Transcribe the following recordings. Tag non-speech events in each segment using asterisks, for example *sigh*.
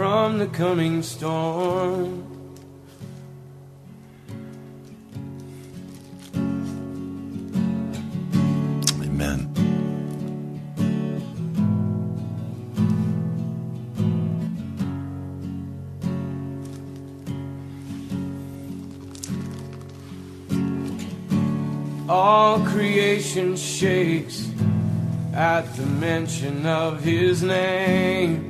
from the coming storm. Amen. All creation shakes at the mention of his name.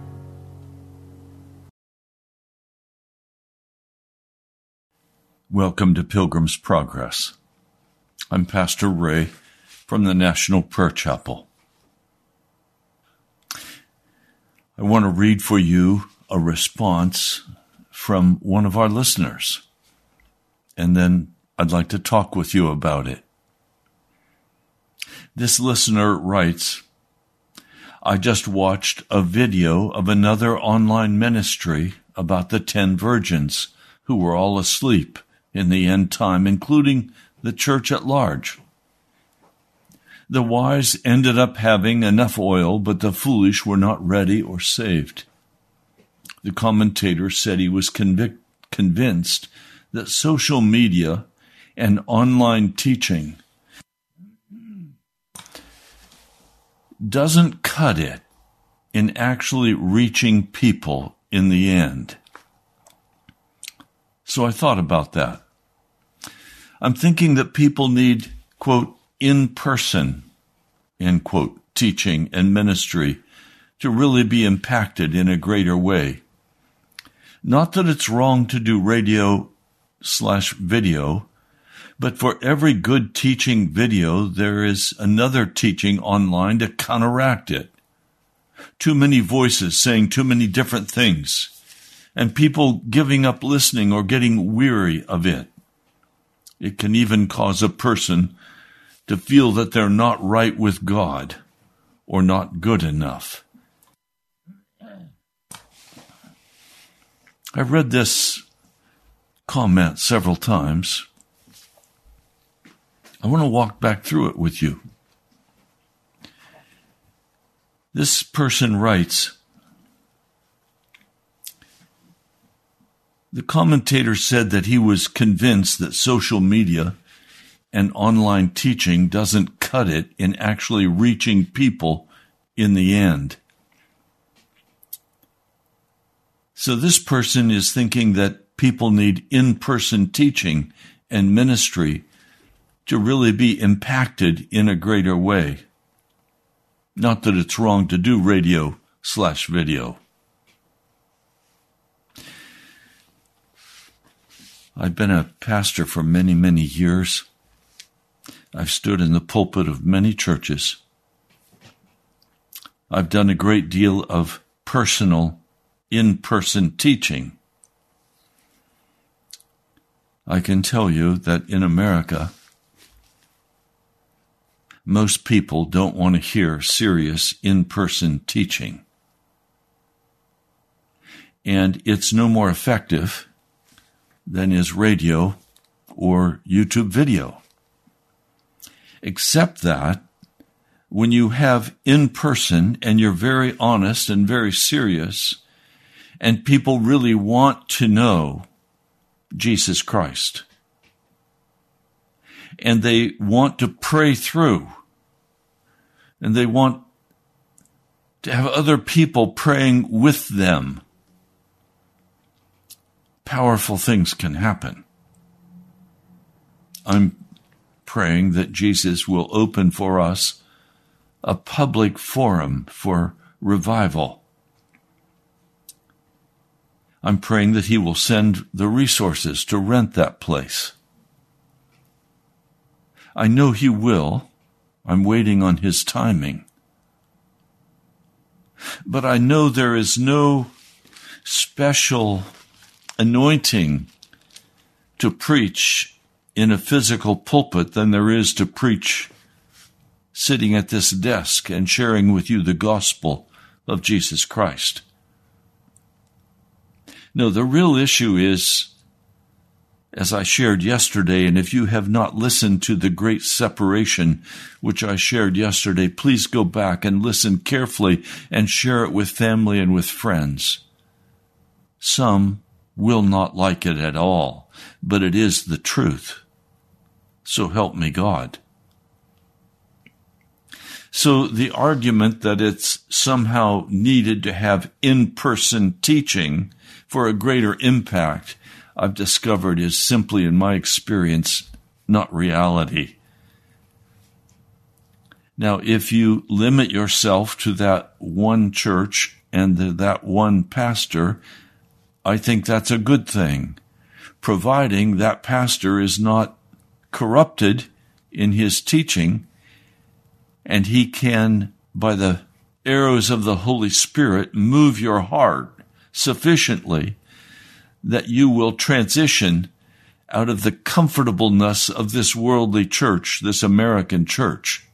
Welcome to Pilgrim's Progress. I'm Pastor Ray from the National Prayer Chapel. I want to read for you a response from one of our listeners, and then I'd like to talk with you about it. This listener writes, I just watched a video of another online ministry about the ten virgins who were all asleep in the end time, including the church at large. The wise ended up having enough oil, but the foolish were not ready or saved. The commentator said he was convic- convinced that social media and online teaching doesn't cut it in actually reaching people in the end. So I thought about that. I'm thinking that people need, quote, in person, end quote, teaching and ministry to really be impacted in a greater way. Not that it's wrong to do radio slash video, but for every good teaching video, there is another teaching online to counteract it. Too many voices saying too many different things, and people giving up listening or getting weary of it. It can even cause a person to feel that they're not right with God or not good enough. I've read this comment several times. I want to walk back through it with you. This person writes The commentator said that he was convinced that social media and online teaching doesn't cut it in actually reaching people in the end. So this person is thinking that people need in person teaching and ministry to really be impacted in a greater way. Not that it's wrong to do radio slash video. I've been a pastor for many, many years. I've stood in the pulpit of many churches. I've done a great deal of personal, in person teaching. I can tell you that in America, most people don't want to hear serious in person teaching. And it's no more effective than is radio or YouTube video. Except that when you have in person and you're very honest and very serious, and people really want to know Jesus Christ, and they want to pray through, and they want to have other people praying with them powerful things can happen. I'm praying that Jesus will open for us a public forum for revival. I'm praying that He will send the resources to rent that place. I know He will. I'm waiting on His timing. But I know there is no special anointing to preach in a physical pulpit than there is to preach sitting at this desk and sharing with you the gospel of Jesus Christ. No, the real issue is, as I shared yesterday, and if you have not listened to the great separation which I shared yesterday, please go back and listen carefully and share it with family and with friends. Some will not like it at all, but it is the truth. So help me God. So the argument that it's somehow needed to have in-person teaching for a greater impact, I've discovered is simply, in my experience, not reality. Now, if you limit yourself to that one church and that one pastor, I think that's a good thing, providing that pastor is not corrupted in his teaching, and he can, by the arrows of the Holy Spirit, move your heart sufficiently that you will transition out of the comfortableness of this worldly church, this American church,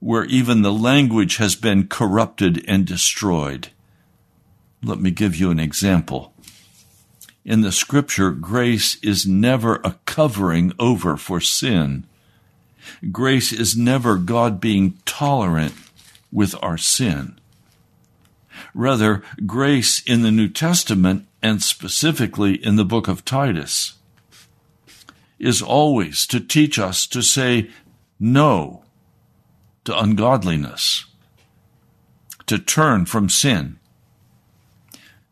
where even the language has been corrupted and destroyed. Let me give you an example. In the scripture, grace is never a covering over for sin. Grace is never God being tolerant with our sin. Rather, grace in the New Testament, and specifically in the book of Titus, is always to teach us to say no to ungodliness, to turn from sin,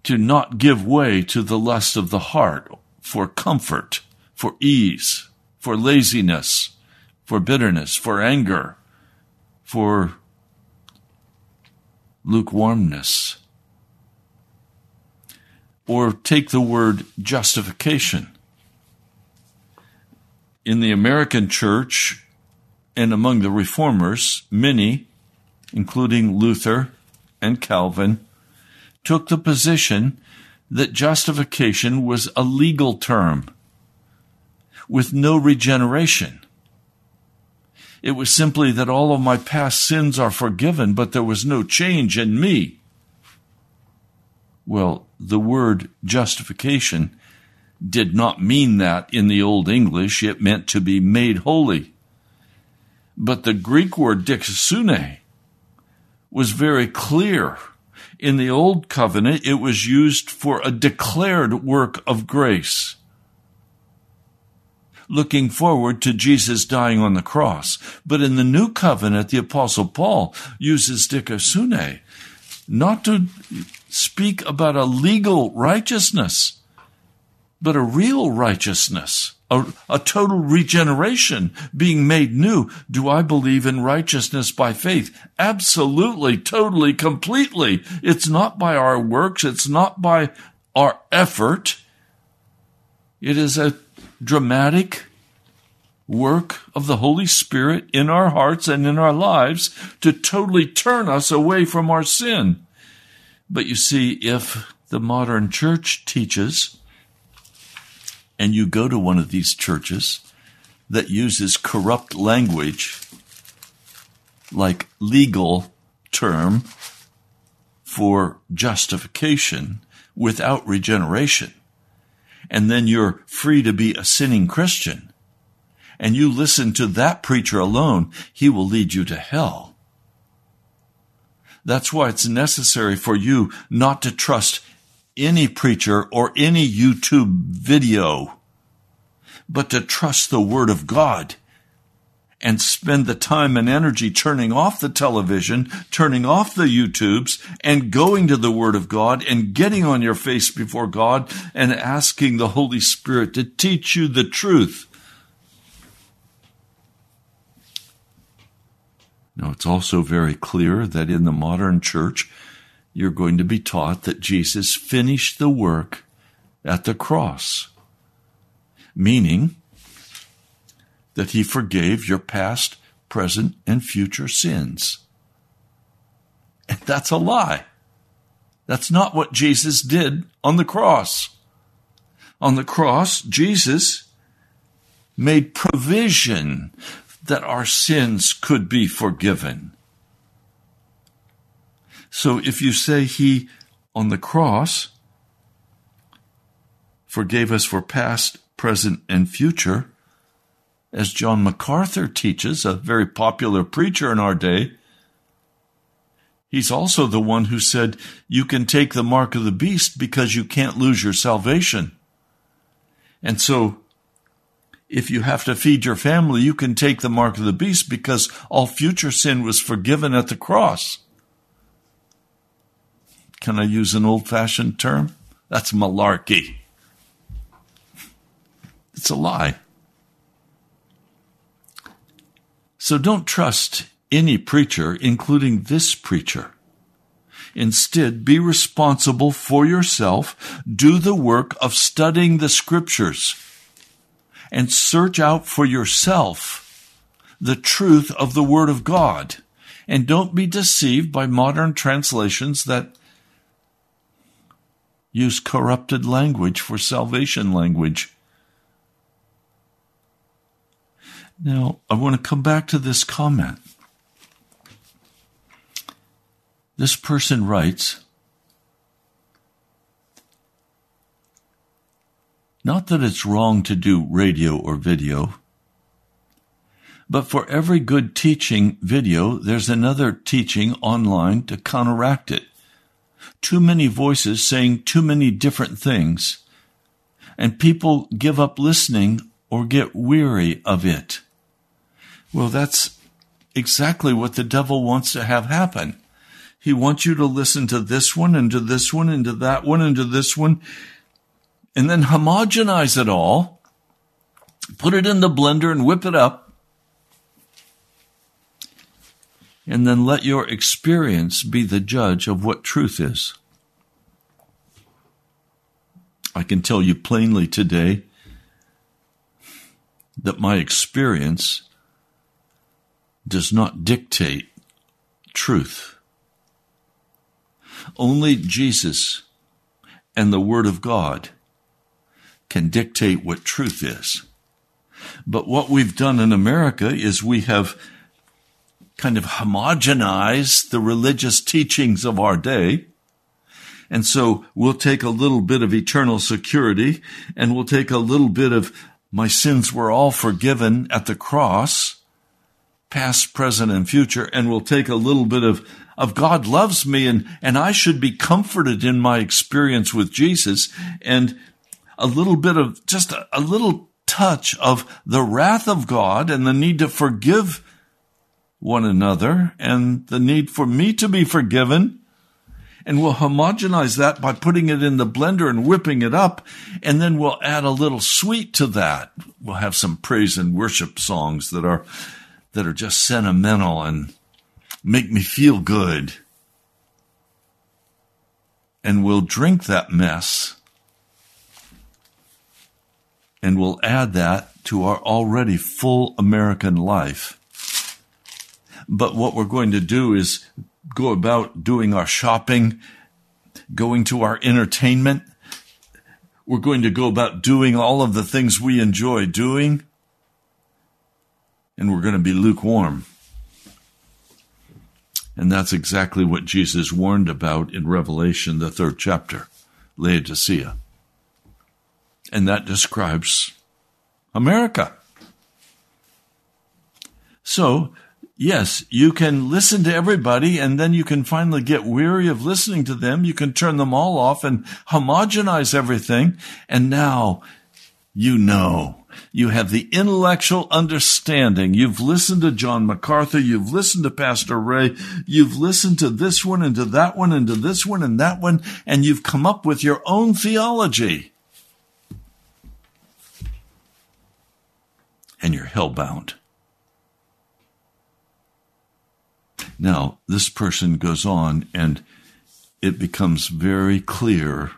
to not give way to the lust of the heart for comfort, for ease, for laziness, for bitterness, for anger, for lukewarmness. Or take the word justification. In the American church and among the reformers, many, including Luther and Calvin, took the position that justification was a legal term with no regeneration. It was simply that all of my past sins are forgiven, but there was no change in me. Well, the word justification did not mean that in the Old English. It meant to be made holy. But the Greek word dikaiosune was very clear. In the Old Covenant, it was used for a declared work of grace looking forward to Jesus dying on the cross. But in the new covenant, the apostle Paul uses dikaiosune not to speak about a legal righteousness, but a real righteousness, a, a, total regeneration, being made new. Do I believe in righteousness by faith? Absolutely, totally, completely. It's not by our works. It's not by our effort. It is a dramatic work of the Holy Spirit in our hearts and in our lives to totally turn us away from our sin. But you see, if the modern church teaches, and you go to one of these churches that uses corrupt language, like legal term for justification without regeneration, and then you're free to be a sinning Christian, and you listen to that preacher alone, he will lead you to hell. That's why it's necessary for you not to trust any preacher or any YouTube video, but to trust the Word of God and spend the time and energy turning off the television, turning off the YouTubes, and going to the Word of God and getting on your face before God and asking the Holy Spirit to teach you the truth. Now, it's also very clear that in the modern church, you're going to be taught that Jesus finished the work at the cross, meaning that he forgave your past, present, and future sins. And that's a lie. That's not what Jesus did on the cross. On the cross, Jesus made provision that our sins could be forgiven. So if you say he on the cross forgave us for past, present, and future, as John MacArthur teaches, a very popular preacher in our day, he's also the one who said you can take the mark of the beast because you can't lose your salvation. And so if you have to feed your family, you can take the mark of the beast because all future sin was forgiven at the cross. Can I use an old fashioned term? That's malarkey. It's a lie. So don't trust any preacher, including this preacher. Instead, be responsible for yourself. Do the work of studying the scriptures and search out for yourself the truth of the Word of God. And don't be deceived by modern translations that use corrupted language for salvation language. Now, I want to come back to this comment. This person writes, Not that it's wrong to do radio or video, but for every good teaching video, there's another teaching online to counteract it. Too many voices saying too many different things, and people give up listening or get weary of it. Well, that's exactly what the devil wants to have happen. He wants you to listen to this one and to this one and to that one and to this one and then homogenize it all, put it in the blender and whip it up, and then let your experience be the judge of what truth is. I can tell you plainly today that my experience does not dictate truth. Only Jesus and the Word of God can dictate what truth is. But what we've done in America is we have kind of homogenize the religious teachings of our day. And so we'll take a little bit of eternal security and we'll take a little bit of my sins were all forgiven at the cross, past, present, and future, and we'll take a little bit of, of God loves me and, and I should be comforted in my experience with Jesus. And a little bit of just a, a little touch of the wrath of God and the need to forgive one another and the need for me to be forgiven. And we'll homogenize that by putting it in the blender and whipping it up. And then we'll add a little sweet to that. We'll have some praise and worship songs that are, that are just sentimental and make me feel good. And we'll drink that mess and we'll add that to our already full American life. But what we're going to do is go about doing our shopping, going to our entertainment. We're going to go about doing all of the things we enjoy doing, and we're going to be lukewarm. And that's exactly what Jesus warned about in Revelation, the third chapter, Laodicea. And that describes America. So, yes, you can listen to everybody and then you can finally get weary of listening to them. You can turn them all off and homogenize everything. And now you know. You have the intellectual understanding. You've listened to John MacArthur. You've listened to Pastor Ray. You've listened to this one and to that one and to this one and that one. And you've come up with your own theology. and you're hellbound. Now, this person goes on and it becomes very clear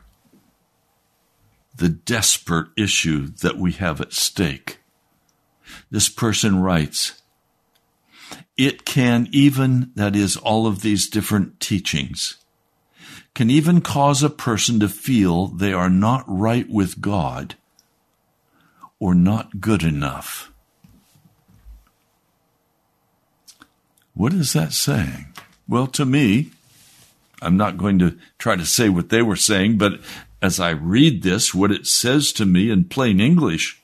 the desperate issue that we have at stake. This person writes, it can even, that is, all of these different teachings, can even cause a person to feel they are not right with God or not good enough. What is that saying? Well, to me, I'm not going to try to say what they were saying, but as I read this, what it says to me in plain English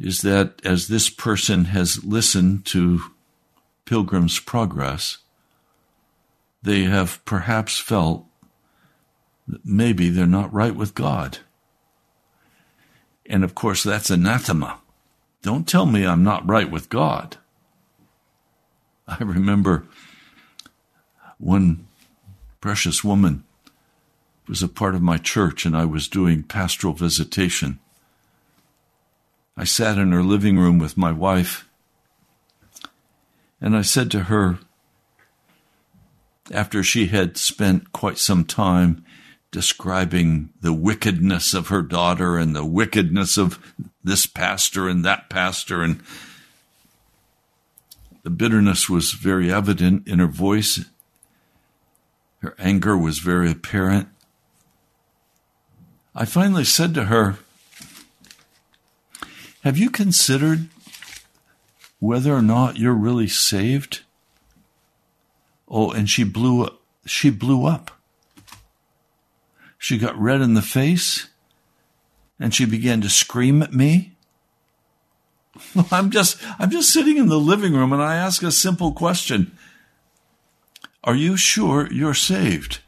is that as this person has listened to Pilgrim's Progress, they have perhaps felt that maybe they're not right with God. And of course, that's anathema. Don't tell me I'm not right with God. I remember one precious woman was a part of my church and I was doing pastoral visitation. I sat in her living room with my wife and I said to her, after she had spent quite some time describing the wickedness of her daughter and the wickedness of this pastor and that pastor. And the bitterness was very evident in her voice. Her anger was very apparent. I finally said to her, Have you considered whether or not you're really saved? Oh, and she blew she blew up. She got red in the face and she began to scream at me. *laughs* I'm just I'm just sitting in the living room and I ask a simple question. Are you sure you're saved?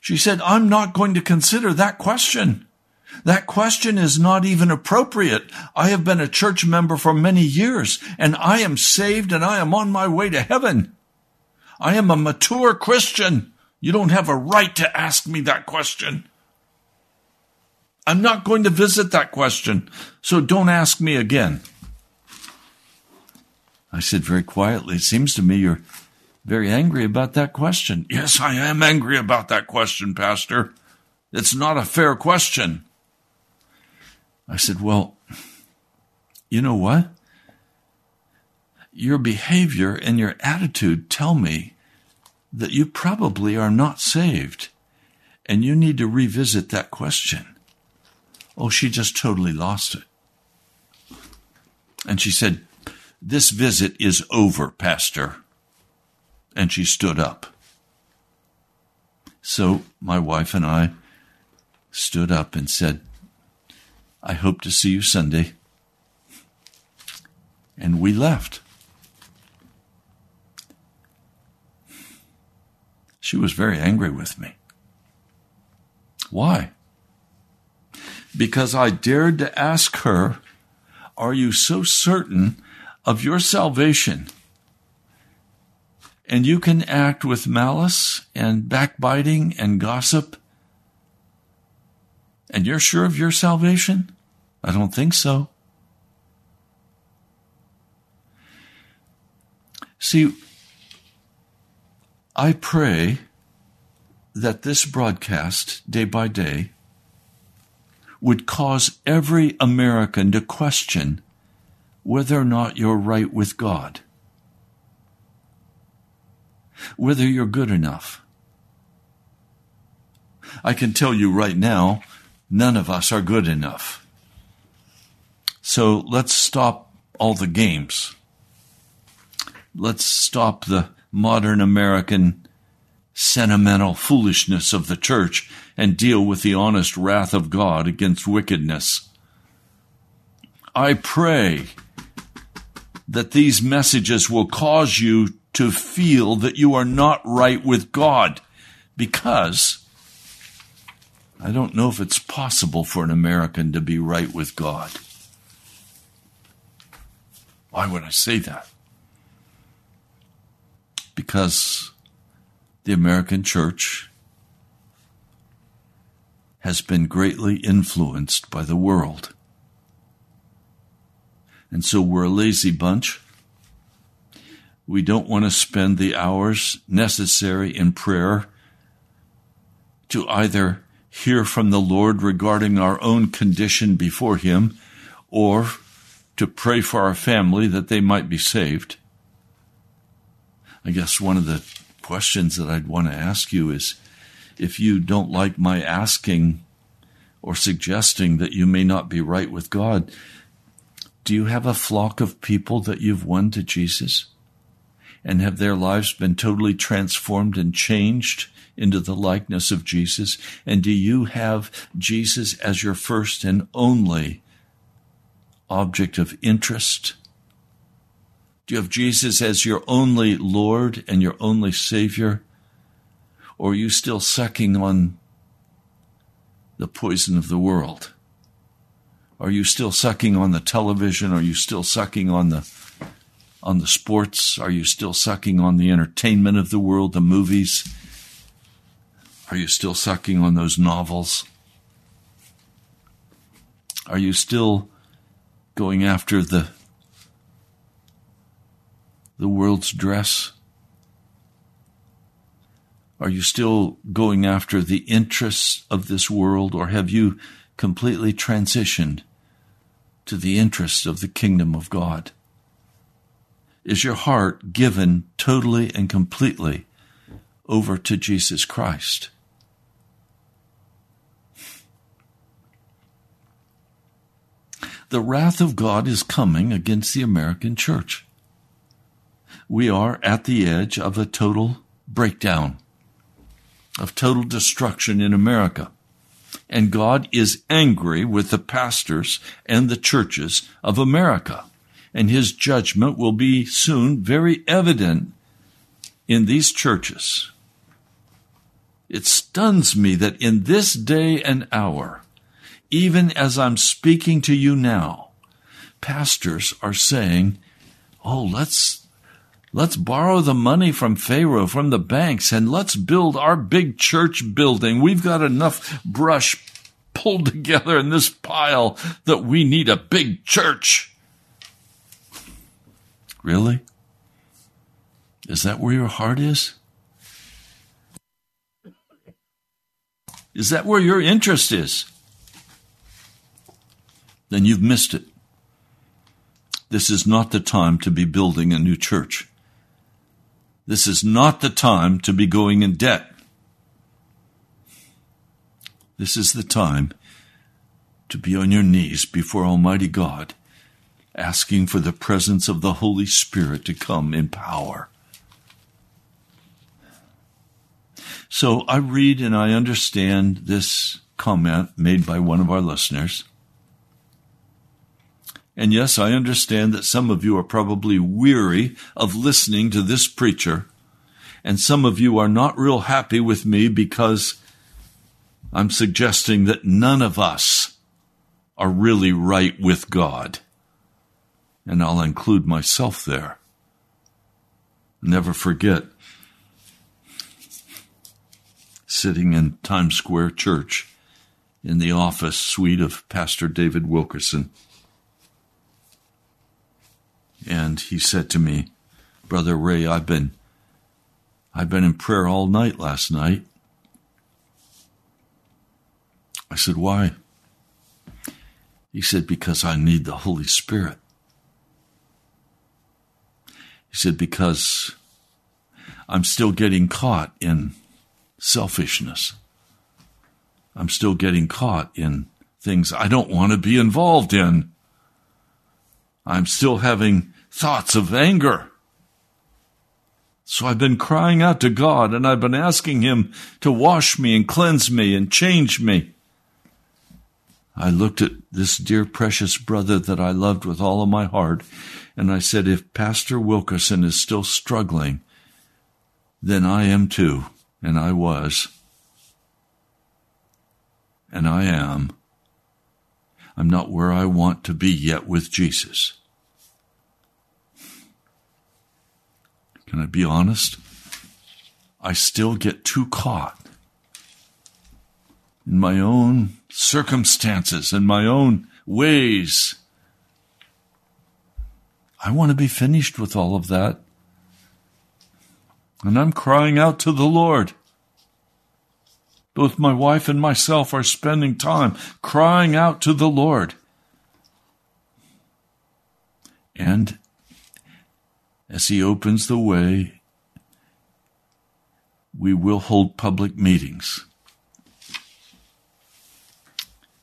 She said, I'm not going to consider that question. That question is not even appropriate. I have been a church member for many years and I am saved and I am on my way to heaven. I am a mature Christian. You don't have a right to ask me that question. I'm not going to visit that question, so don't ask me again. I said very quietly, It seems to me you're very angry about that question. Yes, I am angry about that question, Pastor. It's not a fair question. I said, Well, you know what? Your behavior and your attitude tell me that you probably are not saved and you need to revisit that question. Oh, she just totally lost it. And she said, This visit is over, Pastor. And she stood up. So my wife and I stood up and said, I hope to see you Sunday. And we left. She was very angry with me. Why? Because I dared to ask her, Are you so certain of your salvation? And you can act with malice and backbiting and gossip? And you're sure of your salvation? I don't think so. See, I pray that this broadcast, day by day, would cause every American to question whether or not you're right with God, whether you're good enough. I can tell you right now, none of us are good enough. So let's stop all the games. Let's stop the modern American sentimental foolishness of the church and deal with the honest wrath of God against wickedness. I pray that these messages will cause you to feel that you are not right with God because I don't know if it's possible for an American to be right with God. Why would I say that? because the American church has been greatly influenced by the world. And so we're a lazy bunch. We don't want to spend the hours necessary in prayer to either hear from the Lord regarding our own condition before Him or to pray for our family that they might be saved. I guess one of the questions that I'd want to ask you is if you don't like my asking or suggesting that you may not be right with God, do you have a flock of people that you've won to Jesus? And have their lives been totally transformed and changed into the likeness of Jesus? And do you have Jesus as your first and only object of interest? Do you have Jesus as your only Lord and your only Savior? Or are you still sucking on the poison of the world? Are you still sucking on the television? Are you still sucking on the on the sports? Are you still sucking on the entertainment of the world, the movies? Are you still sucking on those novels? Are you still going after the the world's dress? Are you still going after the interests of this world, or have you completely transitioned to the interests of the kingdom of God? Is your heart given totally and completely over to Jesus Christ? The wrath of God is coming against the American church. We are at the edge of a total breakdown of total destruction in America. And God is angry with the pastors and the churches of America. And his judgment will be soon very evident in these churches. It stuns me that in this day and hour, even as I'm speaking to you now, pastors are saying, Oh, let's Let's borrow the money from Pharaoh, from the banks, and let's build our big church building. We've got enough brush pulled together in this pile that we need a big church. Really? Is that where your heart is? Is that where your interest is? Then you've missed it. This is not the time to be building a new church. This is not the time to be going in debt. This is the time to be on your knees before Almighty God, asking for the presence of the Holy Spirit to come in power. So I read and I understand this comment made by one of our listeners. And yes, I understand that some of you are probably weary of listening to this preacher, and some of you are not real happy with me because I'm suggesting that none of us are really right with God. And I'll include myself there. Never forget sitting in Times Square Church in the office suite of Pastor David Wilkerson and he said to me, Brother Ray, I've been I've been in prayer all night last night. I said, Why? He said, Because I need the Holy Spirit. He said, Because I'm still getting caught in selfishness. I'm still getting caught in things I don't want to be involved in. I'm still having thoughts of anger. So I've been crying out to God and I've been asking Him to wash me and cleanse me and change me. I looked at this dear precious brother that I loved with all of my heart and I said, if Pastor Wilkerson is still struggling, then I am too, and I was, and I am. I'm not where I want to be yet with Jesus. Can I be honest? I still get too caught in my own circumstances and my own ways. I want to be finished with all of that. And I'm crying out to the Lord. Both my wife and myself are spending time crying out to the Lord. And as He opens the way, we will hold public meetings.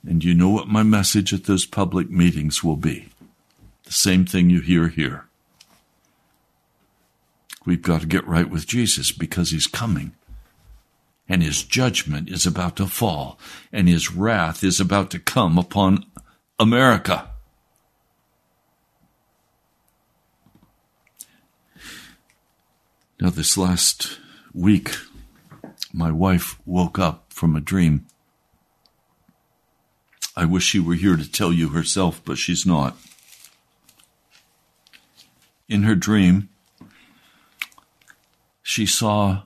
And you know what my message at those public meetings will be the same thing you hear here. We've got to get right with Jesus because He's coming and his judgment is about to fall, and his wrath is about to come upon America. Now, this last week, my wife woke up from a dream. I wish she were here to tell you herself, but she's not. In her dream, she saw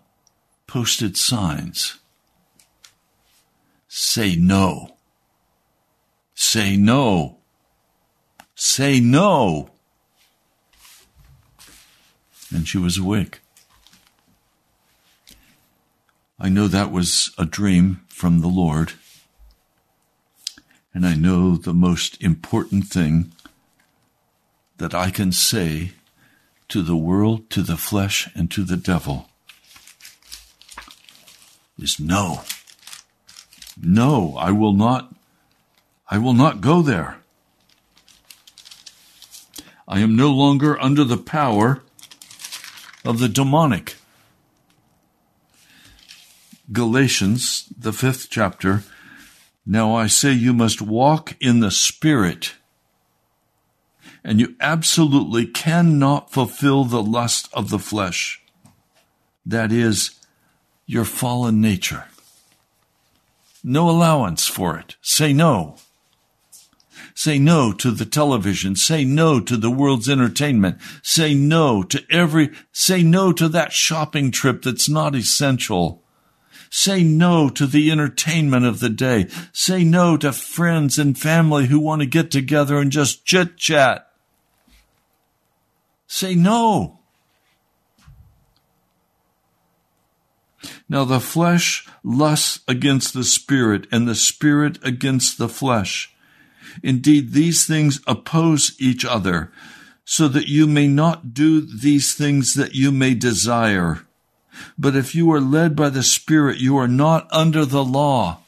posted signs. Say no. Say no. Say no. And she was awake. I know that was a dream from the Lord. And I know the most important thing that I can say to the world, to the flesh, and to the devil is no. No, I will not, I will not go there. I am no longer under the power of the demonic. Galatians, the fifth chapter. Now I say you must walk in the Spirit, and you absolutely cannot fulfill the lust of the flesh. That is, your fallen nature. No allowance for it. Say no. Say no to the television. Say no to the world's entertainment. Say no to every, say no to that shopping trip that's not essential. Say no to the entertainment of the day. Say no to friends and family who want to get together and just chit chat. Say no. Now the flesh lusts against the spirit and the spirit against the flesh. Indeed, these things oppose each other so that you may not do these things that you may desire. But if you are led by the Spirit, you are not under the law.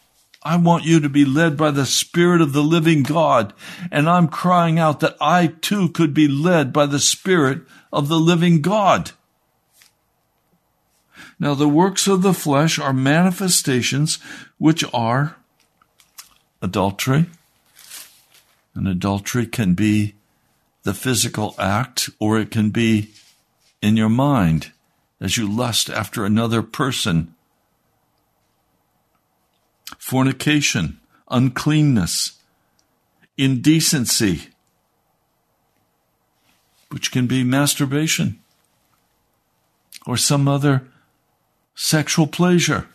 I want you to be led by the Spirit of the living God. And I'm crying out that I too could be led by the Spirit of the living God. Now, the works of the flesh are manifestations which are adultery. And adultery can be the physical act, or it can be in your mind as you lust after another person. Fornication, uncleanness, indecency, which can be masturbation or some other sexual pleasure,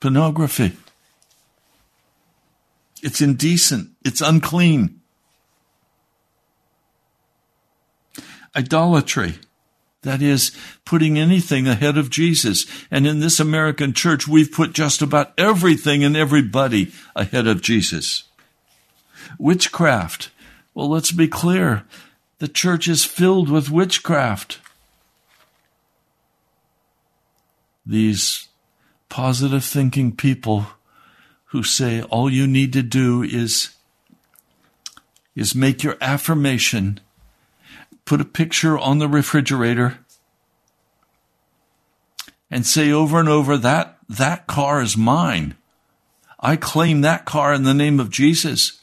pornography. It's indecent. It's unclean. Idolatry. That is, putting anything ahead of Jesus. And in this American church, we've put just about everything and everybody ahead of Jesus. Witchcraft. Well, let's be clear. The church is filled with witchcraft. These positive thinking people who say all you need to do is, is make your affirmation put a picture on the refrigerator and say over and over that that car is mine. I claim that car in the name of Jesus.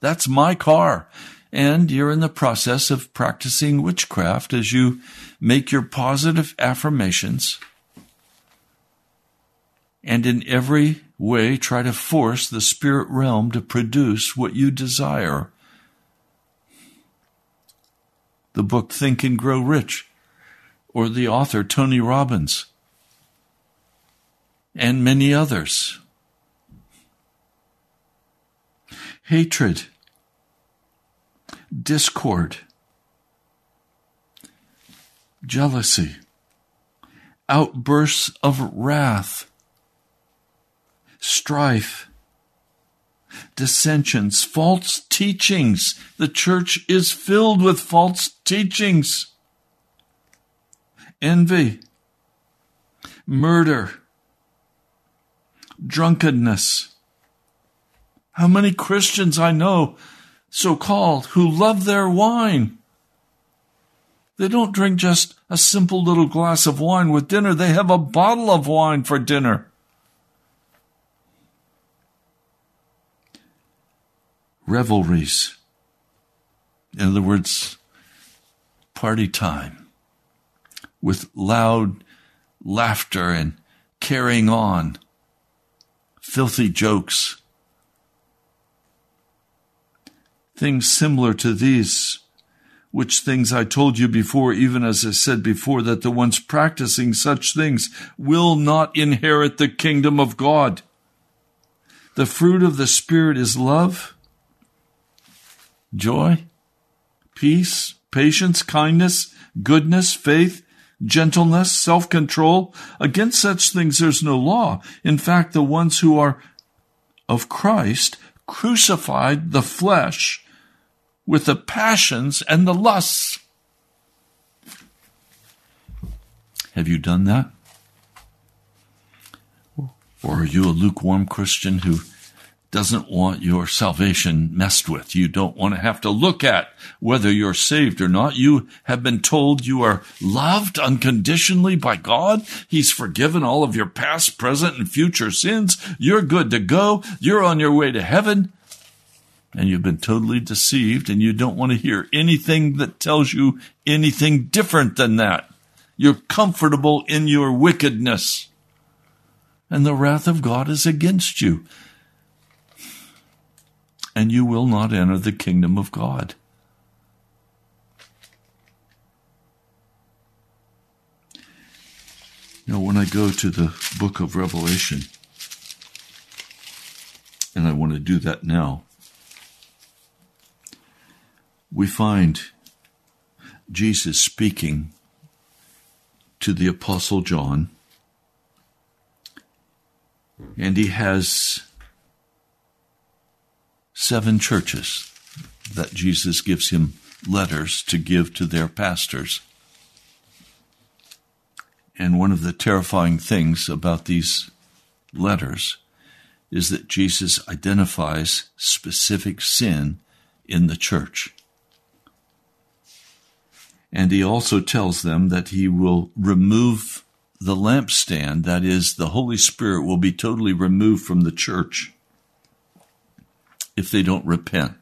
That's my car. And you're in the process of practicing witchcraft as you make your positive affirmations and in every way try to force the spirit realm to produce what you desire the book Think and Grow Rich, or the author Tony Robbins, and many others. Hatred, discord, jealousy, outbursts of wrath, strife, dissensions, false teachings. The church is filled with false teachings. Envy, murder, drunkenness. How many Christians I know, so called, who love their wine. They don't drink just a simple little glass of wine with dinner. They have a bottle of wine for dinner. Revelries. In other words, party time with loud laughter and carrying on, filthy jokes. Things similar to these, which things I told you before, even as I said before, that the ones practicing such things will not inherit the kingdom of God. The fruit of the Spirit is love joy, peace, patience, kindness, goodness, faith, gentleness, self control. Against such things there's no law. In fact, the ones who are of Christ crucified the flesh with the passions and the lusts. Have you done that? Or are you a lukewarm Christian who doesn't want your salvation messed with. You don't want to have to look at whether you're saved or not. You have been told you are loved unconditionally by God. He's forgiven all of your past, present, and future sins. You're good to go. You're on your way to heaven. And you've been totally deceived and you don't want to hear anything that tells you anything different than that. You're comfortable in your wickedness. And the wrath of God is against you and you will not enter the kingdom of God. Know, when I go to the book of Revelation, and I want to do that now, we find Jesus speaking to the Apostle John, and he has seven churches that Jesus gives him letters to give to their pastors. And one of the terrifying things about these letters is that Jesus identifies specific sin in the church. And he also tells them that he will remove the lampstand, that is, the Holy Spirit will be totally removed from the church if they don't repent.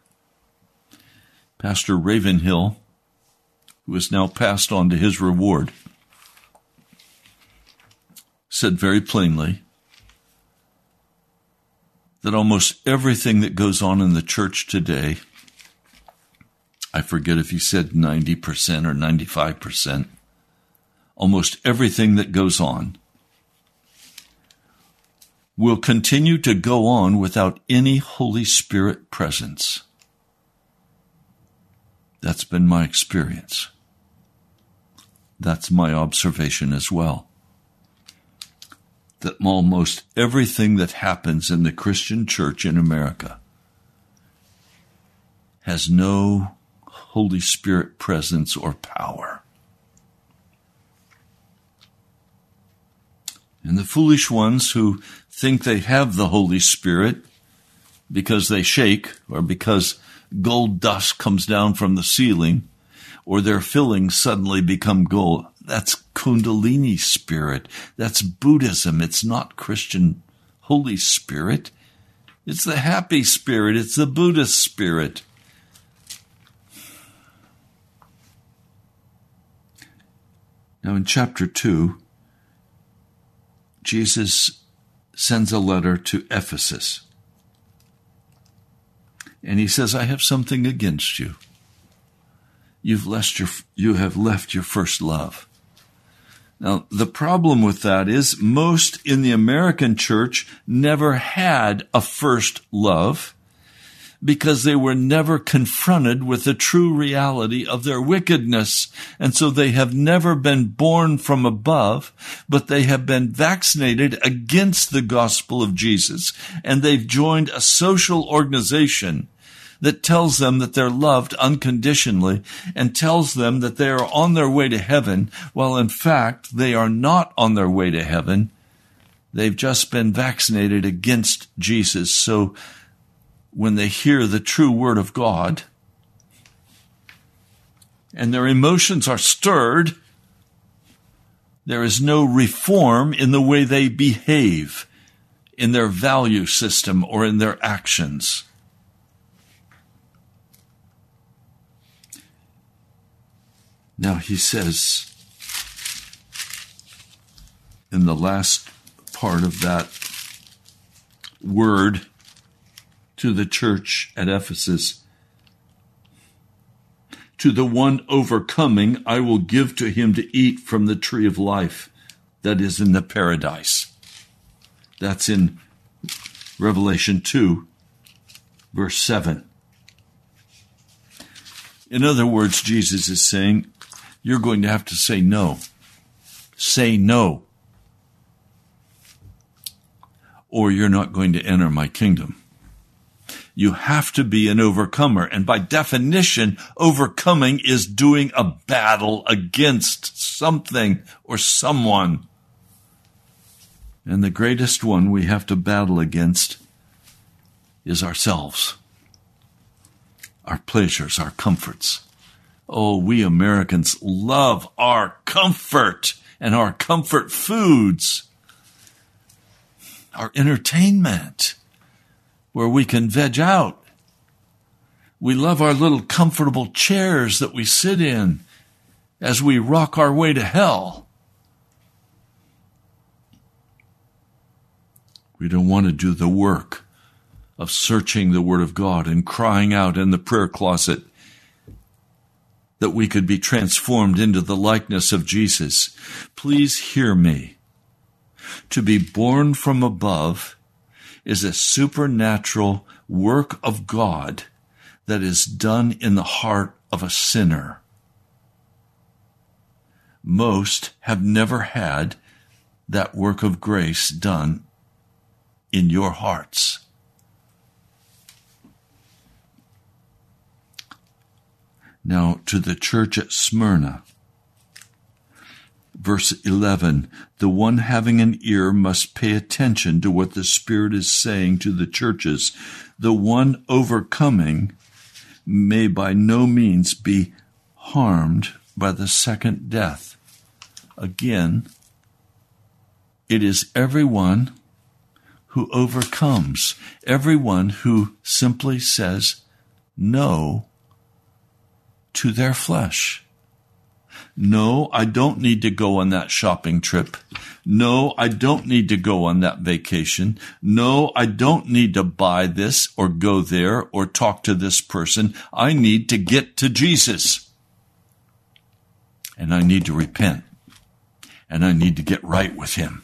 Pastor Ravenhill, who has now passed on to his reward, said very plainly that almost everything that goes on in the church today, I forget if he said 90% or 95%, almost everything that goes on will continue to go on without any Holy Spirit presence. That's been my experience. That's my observation as well. That almost everything that happens in the Christian church in America has no Holy Spirit presence or power. And the foolish ones who think they have the Holy Spirit because they shake or because gold dust comes down from the ceiling or their fillings suddenly become gold. That's Kundalini spirit. That's Buddhism. It's not Christian Holy Spirit. It's the happy spirit. It's the Buddhist spirit. Now, in chapter 2, Jesus sends a letter to Ephesus. And he says, I have something against you. You've left your, you have left your first love. Now, the problem with that is most in the American church never had a first love because they were never confronted with the true reality of their wickedness. And so they have never been born from above, but they have been vaccinated against the gospel of Jesus. And they've joined a social organization that tells them that they're loved unconditionally and tells them that they are on their way to heaven, while in fact they are not on their way to heaven. They've just been vaccinated against Jesus. So when they hear the true word of God and their emotions are stirred, there is no reform in the way they behave, in their value system, or in their actions. Now he says in the last part of that word, to the church at Ephesus. To the one overcoming, I will give to him to eat from the tree of life that is in the paradise. That's in Revelation 2, verse 7. In other words, Jesus is saying, you're going to have to say no say no, or you're not going to enter my kingdom. You have to be an overcomer. And by definition, overcoming is doing a battle against something or someone. And the greatest one we have to battle against is ourselves, our pleasures, our comforts. Oh, we Americans love our comfort and our comfort foods, our entertainment, where we can veg out. We love our little comfortable chairs that we sit in as we rock our way to hell. We don't want to do the work of searching the Word of God and crying out in the prayer closet that we could be transformed into the likeness of Jesus. Please hear me. To be born from above is a supernatural work of God that is done in the heart of a sinner. Most have never had that work of grace done in your hearts. Now, to the church at Smyrna, verse 11 the one having an ear must pay attention to what the Spirit is saying to the churches. The one overcoming may by no means be harmed by the second death. Again, it is everyone who overcomes, everyone who simply says no to their flesh. No, I don't need to go on that shopping trip. No, I don't need to go on that vacation. No, I don't need to buy this or go there or talk to this person. I need to get to Jesus. And I need to repent. And I need to get right with Him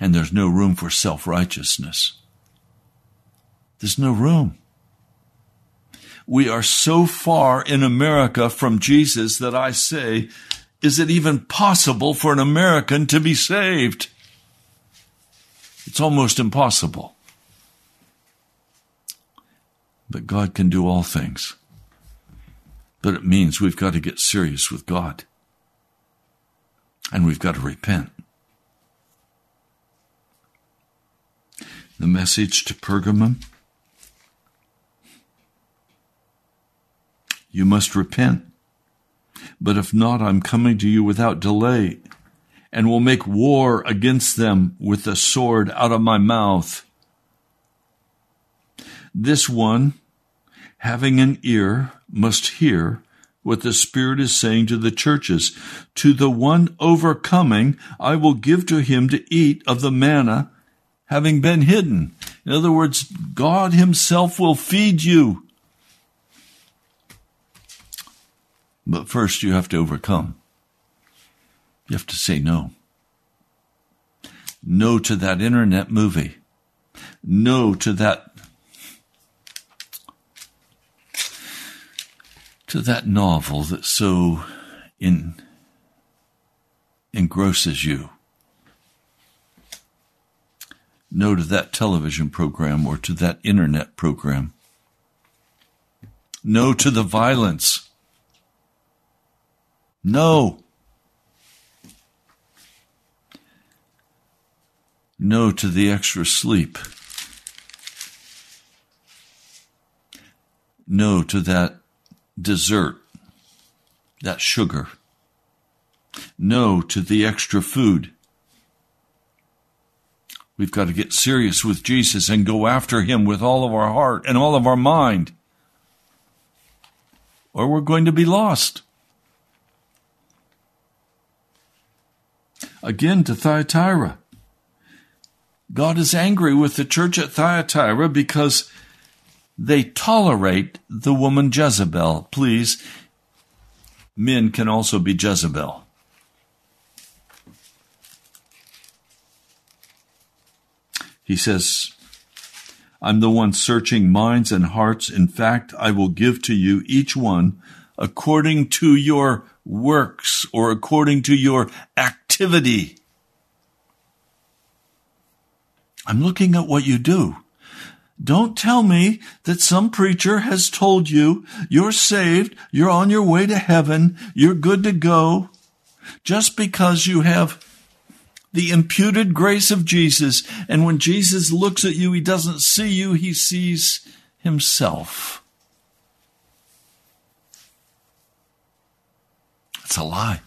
and there's no room for self righteousness. There's no room. We are so far in America from Jesus that I say, is it even possible for an American to be saved? It's almost impossible. But God can do all things. But it means we've got to get serious with God. And we've got to repent. the message to Pergamum. You must repent. But if not, I'm coming to you without delay and will make war against them with the sword out of my mouth. This one, having an ear, must hear what the Spirit is saying to the churches. To the one overcoming, I will give to him to eat of the manna having been hidden. In other words, God Himself will feed you. But first, you have to overcome. You have to say no. No to that internet movie. No to that to that novel that so in, engrosses you no to that television program or to that internet program. No to the violence. No. No to the extra sleep. No to that dessert, that sugar. No to the extra food. We've got to get serious with Jesus and go after him with all of our heart and all of our mind. Or we're going to be lost. Again to Thyatira. God is angry with the church at Thyatira because they tolerate the woman Jezebel. Please, men can also be Jezebel. He says, I'm the one searching minds and hearts. In fact, I will give to you each one according to your works or according to your activity. I'm looking at what you do. Don't tell me that some preacher has told you you're saved, you're on your way to heaven, you're good to go, just because you have the imputed grace of Jesus. And when Jesus looks at you, he doesn't see you, he sees himself. It's a lie.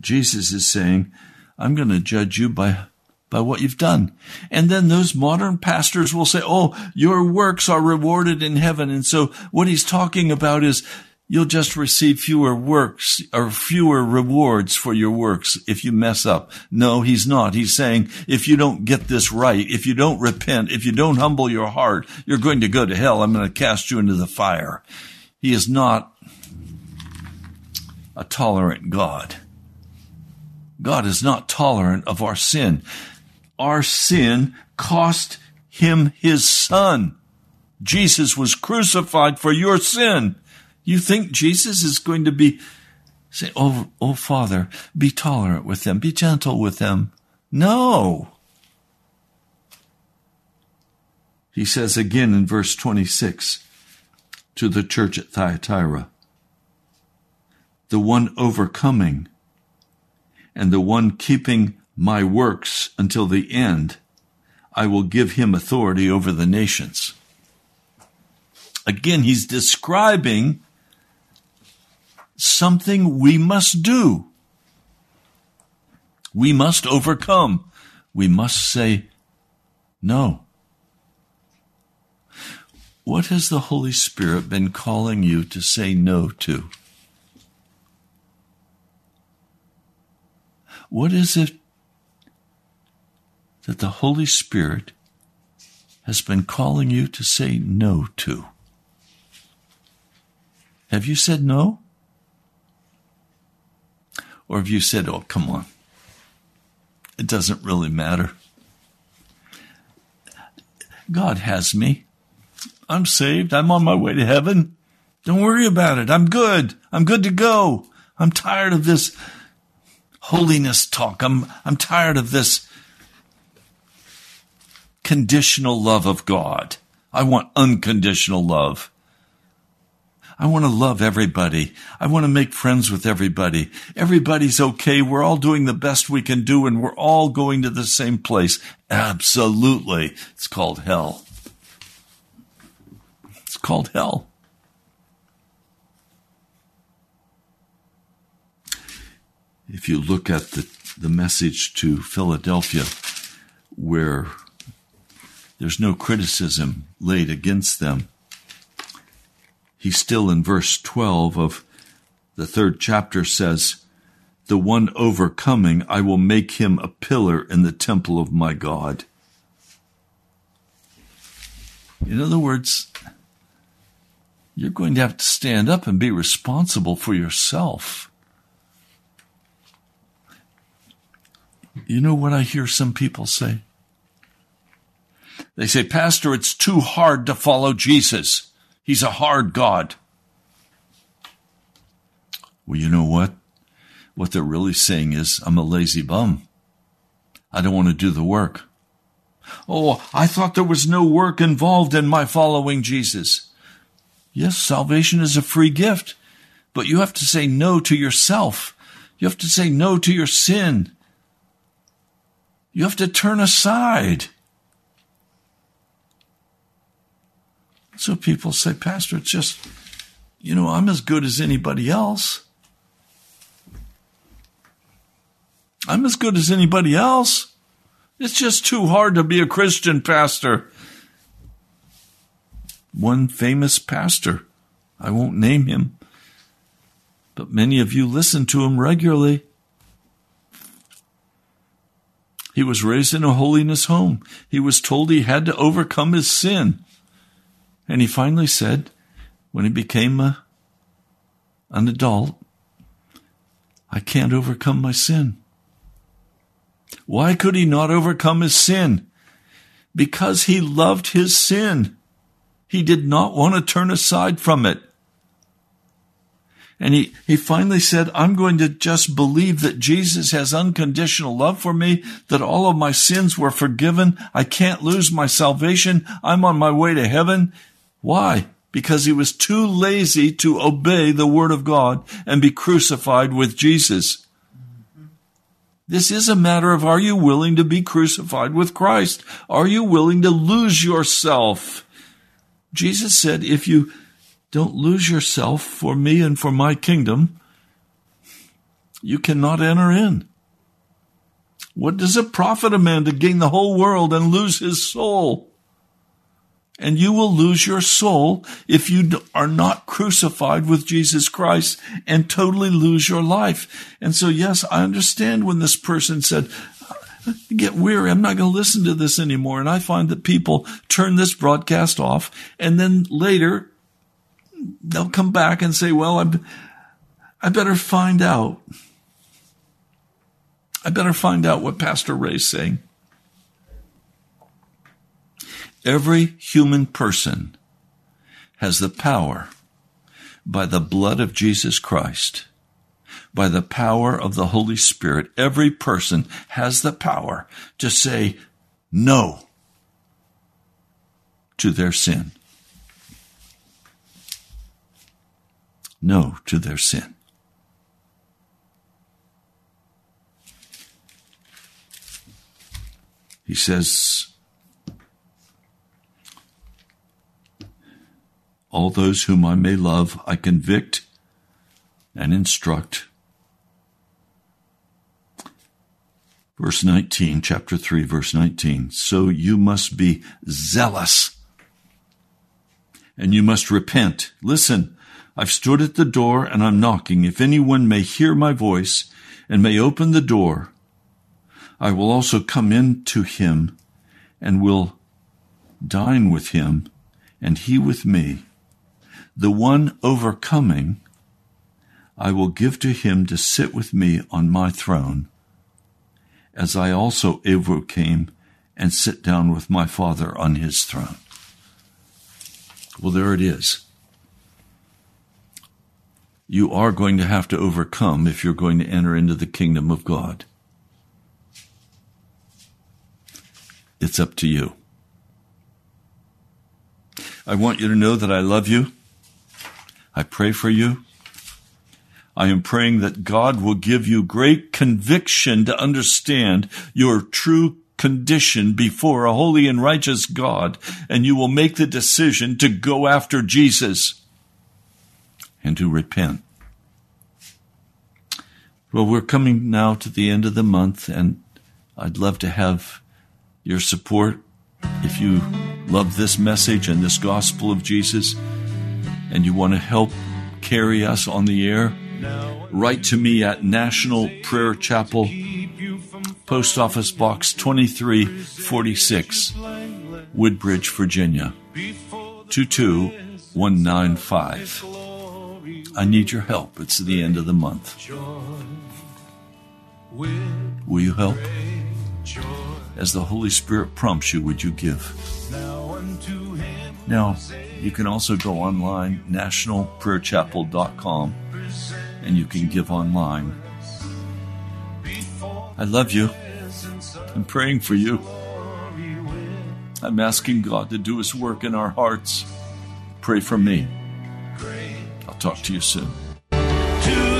Jesus is saying, I'm going to judge you by by what you've done. And then those modern pastors will say, Oh, your works are rewarded in heaven. And so what he's talking about is you'll just receive fewer works or fewer rewards for your works if you mess up. No, he's not. He's saying if you don't get this right, if you don't repent, if you don't humble your heart, you're going to go to hell. I'm going to cast you into the fire. He is not a tolerant God. God is not tolerant of our sin our sin cost him his son. Jesus was crucified for your sin. You think Jesus is going to be say, "Oh, oh Father, be tolerant with them, be gentle with them." No. He says again in verse 26 to the church at Thyatira, the one overcoming and the one keeping my works until the end, I will give him authority over the nations. Again, he's describing something we must do. We must overcome. We must say no. What has the Holy Spirit been calling you to say no to? What is it that the Holy Spirit has been calling you to say no to? Have you said no? Or have you said, oh, come on, it doesn't really matter? God has me. I'm saved. I'm on my way to heaven. Don't worry about it. I'm good. I'm good to go. I'm tired of this holiness talk. I'm, I'm tired of this conditional love of God. I want unconditional love. I want to love everybody. I want to make friends with everybody. Everybody's okay. We're all doing the best we can do and we're all going to the same place. Absolutely. It's called hell. It's called hell. If you look at the, the message to Philadelphia, where there's no criticism laid against them. He still in verse 12 of the third chapter says, The one overcoming, I will make him a pillar in the temple of my God. In other words, you're going to have to stand up and be responsible for yourself. You know what I hear some people say? They say, Pastor, it's too hard to follow Jesus. He's a hard God. Well, you know what? What they're really saying is, I'm a lazy bum. I don't want to do the work. Oh, I thought there was no work involved in my following Jesus. Yes, salvation is a free gift, but you have to say no to yourself. You have to say no to your sin. You have to turn aside. So people say, Pastor, it's just, you know, I'm as good as anybody else. I'm as good as anybody else. It's just too hard to be a Christian pastor. One famous pastor, I won't name him, but many of you listen to him regularly. He was raised in a holiness home. He was told he had to overcome his sin. And he finally said, when he became a, an adult, I can't overcome my sin. Why could he not overcome his sin? Because he loved his sin. He did not want to turn aside from it. And he, he finally said, I'm going to just believe that Jesus has unconditional love for me, that all of my sins were forgiven. I can't lose my salvation. I'm on my way to heaven. Why? Because he was too lazy to obey the word of God and be crucified with Jesus. This is a matter of are you willing to be crucified with Christ? Are you willing to lose yourself? Jesus said, if you don't lose yourself for me and for my kingdom, you cannot enter in. What does it profit a man to gain the whole world and lose his soul? And you will lose your soul if you are not crucified with Jesus Christ and totally lose your life. And so, yes, I understand when this person said, get weary. I'm not going to listen to this anymore. And I find that people turn this broadcast off and then later they'll come back and say, well, I'm, I better find out. I better find out what Pastor Ray's saying. Every human person has the power by the blood of Jesus Christ, by the power of the Holy Spirit. Every person has the power to say no to their sin. No to their sin. He says, All those whom I may love, I convict and instruct. Verse 19, chapter 3, verse 19. So you must be zealous and you must repent. Listen, I've stood at the door and I'm knocking. If anyone may hear my voice and may open the door, I will also come in to him and will dine with him and he with me. The one overcoming, I will give to him to sit with me on my throne, as I also overcame and sit down with my Father on his throne. Well, there it is. You are going to have to overcome if you're going to enter into the kingdom of God. It's up to you. I want you to know that I love you. I pray for you. I am praying that God will give you great conviction to understand your true condition before a holy and righteous God, and you will make the decision to go after Jesus and to repent. Well, we're coming now to the end of the month, and I'd love to have your support. If you love this message and this gospel of Jesus, and you want to help carry us on the air, write to me at National Prayer Chapel, Post Office Box 2346, Woodbridge, Virginia 22195. I need your help. It's the end of the month. Will you help? As the Holy Spirit prompts you, would you give? Now, you can also go online, nationalprayerchapel.com, and you can give online. I love you. I'm praying for you. I'm asking God to do His work in our hearts. Pray for me. I'll talk to you soon. To